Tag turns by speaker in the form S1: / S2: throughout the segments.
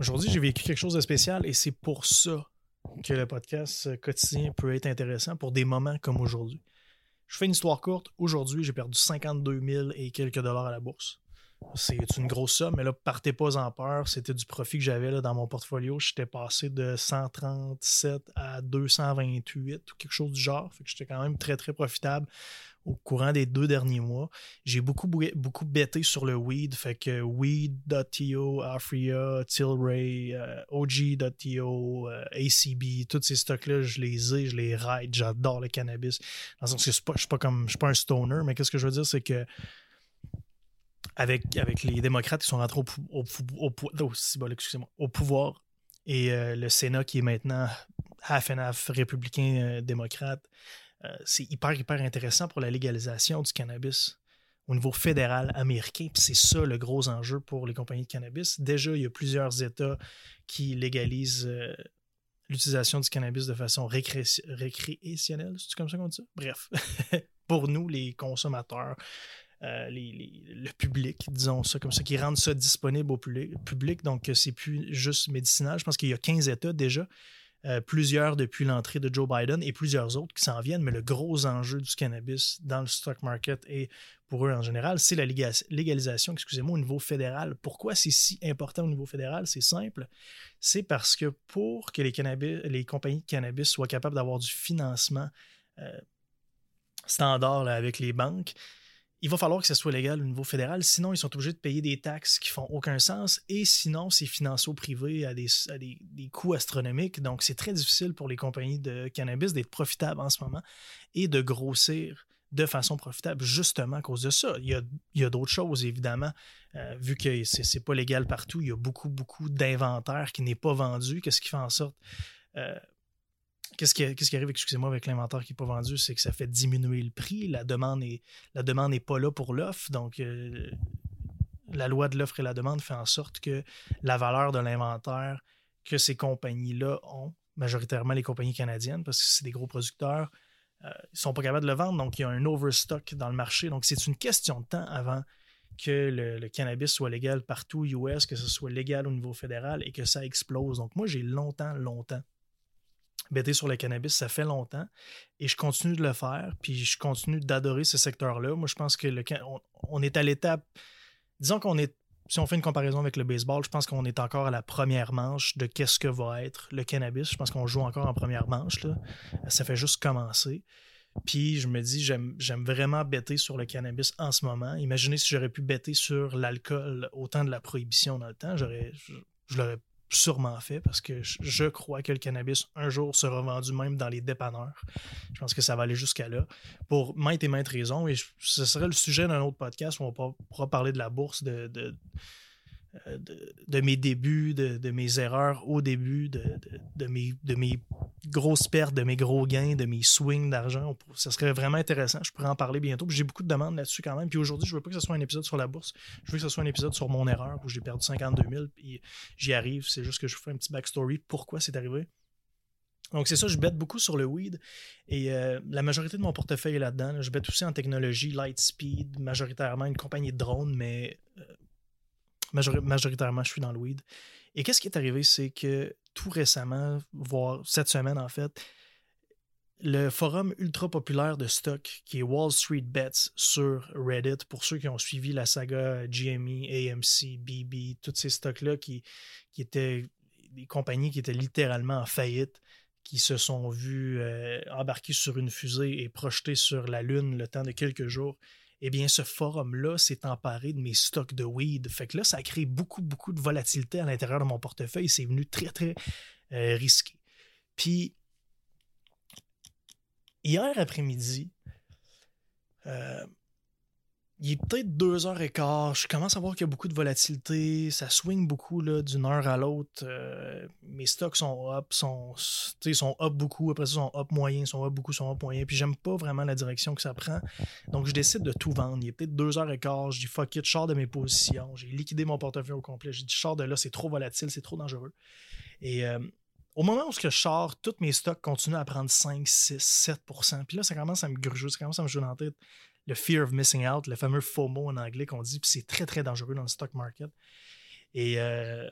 S1: Aujourd'hui, j'ai vécu quelque chose de spécial et c'est pour ça que le podcast quotidien peut être intéressant pour des moments comme aujourd'hui. Je fais une histoire courte. Aujourd'hui, j'ai perdu 52 000 et quelques dollars à la bourse. C'est une grosse somme, mais là, partez pas en peur. C'était du profit que j'avais dans mon portfolio. J'étais passé de 137 à 228 ou quelque chose du genre. Fait que j'étais quand même très, très profitable au courant des deux derniers mois. J'ai beaucoup, beaucoup bêté sur le weed. Fait que weed.to, Afria, Tilray, euh, OG.to, euh, ACB, tous ces stocks-là, je les ai, je les ride. J'adore le cannabis. Dans le sens que je ne suis pas comme je suis pas un stoner, mais qu'est-ce que je veux dire, c'est que avec, les démocrates qui sont rentrés au, pouvoir et euh, le Sénat qui est maintenant half and half républicain démocrate euh, c'est hyper, hyper intéressant pour la légalisation du cannabis au niveau fédéral américain. C'est ça le gros enjeu pour les compagnies de cannabis. Déjà, il y a plusieurs États qui légalisent euh, l'utilisation du cannabis de façon récréationnelle. C'est comme ça qu'on dit ça? Bref, pour nous, les consommateurs, euh, le public, disons ça comme ça, qui rendent ça disponible au public. Donc, c'est plus juste médicinal. Je pense qu'il y a 15 États déjà euh, plusieurs depuis l'entrée de Joe Biden et plusieurs autres qui s'en viennent, mais le gros enjeu du cannabis dans le stock market et pour eux en général, c'est la légalisation, excusez-moi, au niveau fédéral. Pourquoi c'est si important au niveau fédéral? C'est simple. C'est parce que pour que les, les compagnies de cannabis soient capables d'avoir du financement euh, standard avec les banques, il va falloir que ce soit légal au niveau fédéral, sinon ils sont obligés de payer des taxes qui font aucun sens et sinon c'est financé au privé à, des, coûts astronomiques. Donc c'est très difficile pour les compagnies de cannabis d'être profitables en ce moment et de grossir de façon profitable justement à cause de ça. Il y a, d'autres choses évidemment, euh, vu que c'est pas légal partout, il y a beaucoup, beaucoup d'inventaire qui n'est pas vendu, qu'est-ce qui fait en sorte... Euh, Qu'est-ce qui, arrive, excusez-moi, avec l'inventaire qui n'est pas vendu, c'est que ça fait diminuer le prix. La demande n'est la demande pas là pour l'offre. Donc, euh, la loi de l'offre et la demande fait en sorte que la valeur de l'inventaire que ces compagnies-là ont, majoritairement les compagnies canadiennes, parce que c'est des gros producteurs, euh, ils ne sont pas capables de le vendre. Donc, il y a un overstock dans le marché. Donc, c'est une question de temps avant que le, le, cannabis soit légal partout US, que ce soit légal au niveau fédéral et que ça explose. Donc, moi, j'ai longtemps, longtemps bêter sur le cannabis, ça fait longtemps et je continue de le faire, puis je continue d'adorer ce secteur-là. Moi, je pense que le, on, est à l'étape, disons qu'on est, si on fait une comparaison avec le baseball, je pense qu'on est encore à la première manche de qu'est-ce que va être le cannabis. Je pense qu'on joue encore en première manche, ça fait juste commencer. Puis je me dis, j'aime vraiment bêter sur le cannabis en ce moment. Imaginez si j'aurais pu bêter sur l'alcool au temps de la prohibition dans le temps, j'aurais, je l'aurais sûrement fait parce que je crois que le cannabis un jour sera vendu même dans les dépanneurs. Je pense que ça va aller jusqu'à là. Pour maintes et maintes raisons, et ce serait le sujet d'un autre podcast où on pourra parler de la bourse, de, de, mes débuts, de, mes erreurs au début, de, mes, grosses pertes, de mes gros gains, de mes swings d'argent. Ça serait vraiment intéressant. Je pourrais en parler bientôt. J'ai beaucoup de demandes là-dessus quand même. Puis aujourd'hui, je veux pas que ce soit un épisode sur la bourse. Je veux que ce soit un épisode sur mon erreur où j'ai perdu 52 000. Puis j'y arrive. C'est juste que je vous fais un petit backstory. Pourquoi c'est arrivé? Donc, c'est ça, je bête beaucoup sur le weed et euh, la majorité de mon portefeuille est là-dedans. Je bête aussi en technologie, Lightspeed, majoritairement une compagnie de drones, mais majoritairement, je suis dans le weed. Et qu'est-ce qui est arrivé, c'est que tout récemment, voire cette semaine en fait, le forum ultra populaire de stock qui est Wall Street Bets sur Reddit, pour ceux qui ont suivi la saga GME, AMC, BB, tous ces stocks-là qui, étaient des compagnies qui étaient littéralement en faillite, qui se sont vus euh, embarquer sur une fusée et projeter sur la Lune le temps de quelques jours eh bien, ce forum-là s'est emparé de mes stocks de weed. Fait que là, ça a créé beaucoup, beaucoup de volatilité à l'intérieur de mon portefeuille. C'est venu très, très euh, risqué. Puis, hier après-midi, euh, il est peut-être deux heures et quart. Je commence à voir qu'il y a beaucoup de volatilité. Ça swing beaucoup d'une heure à l'autre. Euh, mes stocks sont up, sont, sont up beaucoup. Après ça, sont up moyen, sont up beaucoup, sont up moyen. Puis j'aime pas vraiment la direction que ça prend. Donc je décide de tout vendre. Il est peut-être deux heures et quart. Je dis fuck it, je sors de mes positions. J'ai liquidé mon portefeuille au complet. J'ai dit je sors de là, c'est trop volatile, c'est trop dangereux. Et euh, au moment où je sors, tous mes stocks continuent à prendre 5, 6, 7% Puis là, ça commence à me gruger, ça commence à me jouer dans la tête le fear of missing out, le fameux FOMO en anglais qu'on dit, puis c'est très, très dangereux dans le stock market. Et euh,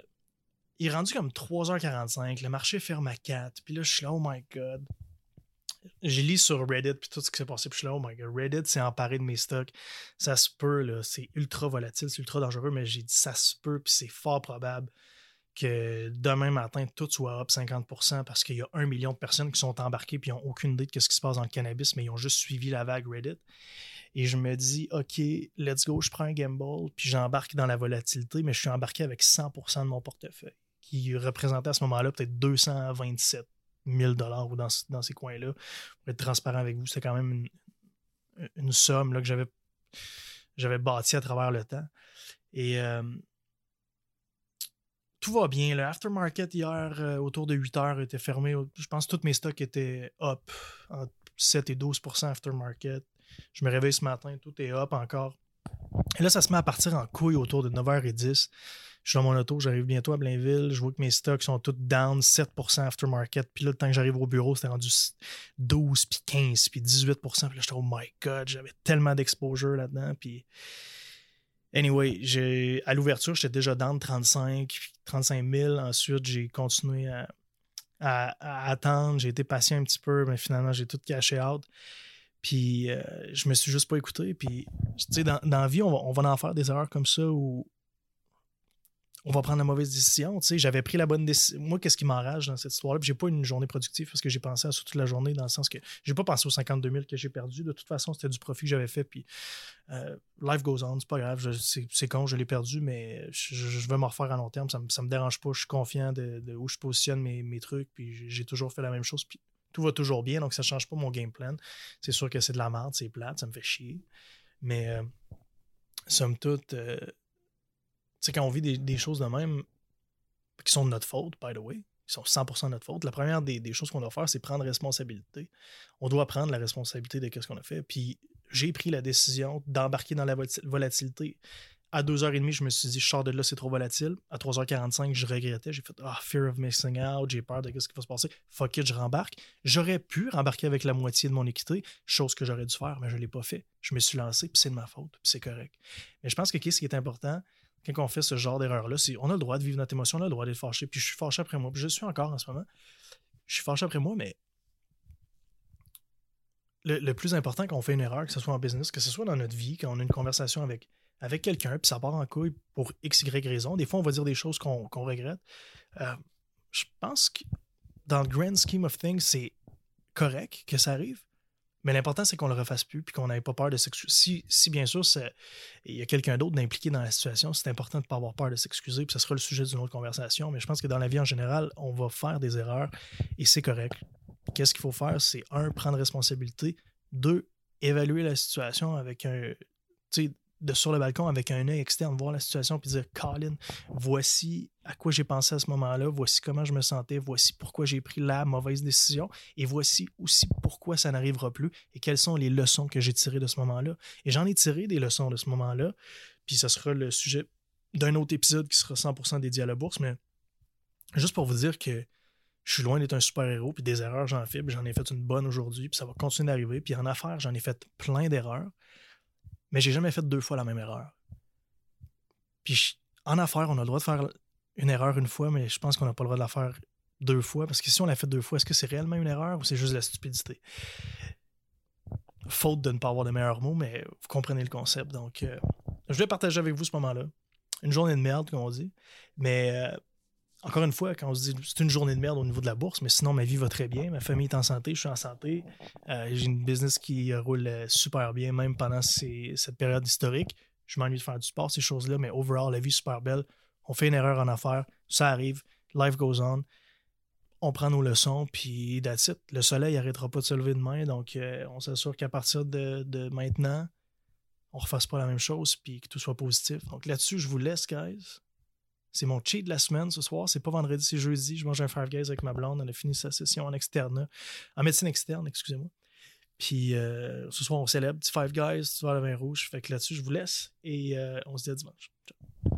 S1: il est rendu comme 3h45, le marché ferme à 4, puis là, je suis là, oh my god. J'ai lu sur Reddit puis tout ce qui s'est passé, puis je suis là, oh my god, Reddit s'est emparé de mes stocks. Ça se peut, là, c'est ultra volatile, c'est ultra dangereux, mais j'ai dit ça se peut, puis c'est fort probable que demain matin, tout soit up 50% parce qu'il y a un million de personnes qui sont embarquées puis n'ont aucune idée de ce qui se passe dans le cannabis, mais ils ont juste suivi la vague Reddit. Et je me dis, OK, let's go, je prends un gamble, puis j'embarque dans la volatilité, mais je suis embarqué avec 100% de mon portefeuille, qui représentait à ce moment-là peut-être 227 000 ou dans, dans ces coins-là. Pour être transparent avec vous, c'est quand même une, somme là, que j'avais, j'avais bâtie à travers le temps. Et euh, tout va bien. Le aftermarket hier, euh, autour de 8 heures, était fermé. Je pense que tous mes stocks étaient up, entre 7 et 12% aftermarket. Je me réveille ce matin, tout est up encore. Et là, ça se met à partir en couille autour de 9h10. Je suis dans mon auto, j'arrive bientôt à Blainville. Je vois que mes stocks sont tous down 7% aftermarket. Puis là, le temps que j'arrive au bureau, c'était rendu 12, puis 15, puis 18%. Puis là, j'étais, oh my god, j'avais tellement d'exposure là-dedans. Puis Anyway, à l'ouverture, j'étais déjà down 35, 35 000. Ensuite, j'ai continué à, attendre. J'ai été patient un petit peu, mais finalement, j'ai tout caché out. Puis, euh, je me suis juste pas écouté. Puis, tu sais, dans, dans, la vie, on va, on va en faire des erreurs comme ça où on va prendre la mauvaise décision. Tu sais, j'avais pris la bonne décision. Moi, qu'est-ce qui m'enrage dans cette histoire-là? J'ai pas une journée productive parce que j'ai pensé à ça toute la journée, dans le sens que j'ai pas pensé aux 52 000 que j'ai perdu. De toute façon, c'était du profit que j'avais fait. Puis euh, life goes on, c'est pas grave. C'est con, je l'ai perdu, mais je, vais me refaire à long terme. Ça, me, me dérange pas. Je suis confiant de, où je positionne mes, trucs. Puis j'ai toujours fait la même chose. Puis tout va toujours bien, donc ça change pas mon game plan. C'est sûr que c'est de la merde, c'est plate, ça me fait chier. Mais euh, somme toute. Euh, sais, quand on vit des, choses de même qui sont de notre faute, by the way, qui sont 100% de notre faute, la première des, choses qu'on doit faire, c'est prendre responsabilité. On doit prendre la responsabilité de ce qu'on a fait. Puis j'ai pris la décision d'embarquer dans la volatilité. À 2h30, je me suis dit, je sors de là, c'est trop volatile. À 3h45, je regrettais. J'ai fait, ah, fear of missing out, j'ai peur de ce qui va se passer. Fuck it, je rembarque. J'aurais pu rembarquer avec la moitié de mon équité, chose que j'aurais dû faire, mais je ne l'ai pas fait. Je me suis lancé, puis c'est de ma faute, puis c'est correct. Mais je pense que ce qui est important, quand on fait ce genre d'erreur-là, c'est on a le droit de vivre notre émotion, on a le droit d'être fâché. Puis je suis fâché après moi. Puis je suis encore en ce moment. Je suis fâché après moi, mais le, plus important quand on fait une erreur, que ce soit en business, que ce soit dans notre vie, quand on a une conversation avec, avec quelqu'un, puis ça part en couille pour x, y raison. Des fois, on va dire des choses qu'on regrette. Euh, je pense que dans le grand scheme of things, c'est correct que ça arrive. Mais l'important, c'est qu'on le refasse plus puis qu'on n'ait pas peur de s'excuser. Si, bien sûr, il y a quelqu'un d'autre d'impliqué dans la situation, c'est important de ne pas avoir peur de s'excuser. Puis ce sera le sujet d'une autre conversation. Mais je pense que dans la vie en général, on va faire des erreurs et c'est correct. Qu'est-ce qu'il faut faire? C'est un, prendre responsabilité. Deux, évaluer la situation avec un de sur le balcon avec un œil externe, voir la situation puis dire Colin, voici à quoi j'ai pensé à ce moment-là, voici comment je me sentais, voici pourquoi j'ai pris la mauvaise décision et voici aussi pourquoi ça n'arrivera plus et quelles sont les leçons que j'ai tirées de ce moment-là. Et j'en ai tiré des leçons de ce moment-là, puis ce sera le sujet d'un autre épisode qui sera 100% dédié à la bourse, mais juste pour vous dire que je suis loin d'être un super-héros, puis des erreurs, j'en fais, puis j'en ai fait une bonne aujourd'hui, puis ça va continuer d'arriver. Puis en affaires, j'en ai fait plein d'erreurs. Mais j'ai jamais fait deux fois la même erreur. Puis en affaires, on a le droit de faire une erreur une fois, mais je pense qu'on n'a pas le droit de la faire deux fois. Parce que si on l'a fait deux fois, est-ce que c'est réellement une erreur ou c'est juste de la stupidité? Faute de ne pas avoir de meilleurs mots, mais vous comprenez le concept. Donc, euh, je vais partager avec vous ce moment-là. Une journée de merde, comme on dit. Mais euh, encore une fois, quand on se dit c'est une journée de merde au niveau de la bourse, mais sinon ma vie va très bien, ma famille est en santé, je suis en santé, euh, j'ai une business qui roule euh, super bien, même pendant cette période historique. Je m'ennuie de faire du sport, ces choses-là, mais overall, la vie est super belle. On fait une erreur en affaires, ça arrive, life goes on. On prend nos leçons, puis that's. Le soleil n'arrêtera pas de se lever demain, donc euh, on s'assure qu'à partir de, de, maintenant, on ne refasse pas la même chose, puis que tout soit positif. Donc là-dessus, je vous laisse, guys. C'est mon cheat de la semaine ce soir. C'est pas vendredi, c'est jeudi. Je mange un Five Guys avec ma blonde. On a fini sa session en externe, en médecine externe, excusez-moi. Puis euh, ce soir, on célèbre petit Five Guys, tu vois le vin rouge. Fait que là-dessus, je vous laisse et euh, on se dit à dimanche. Ciao.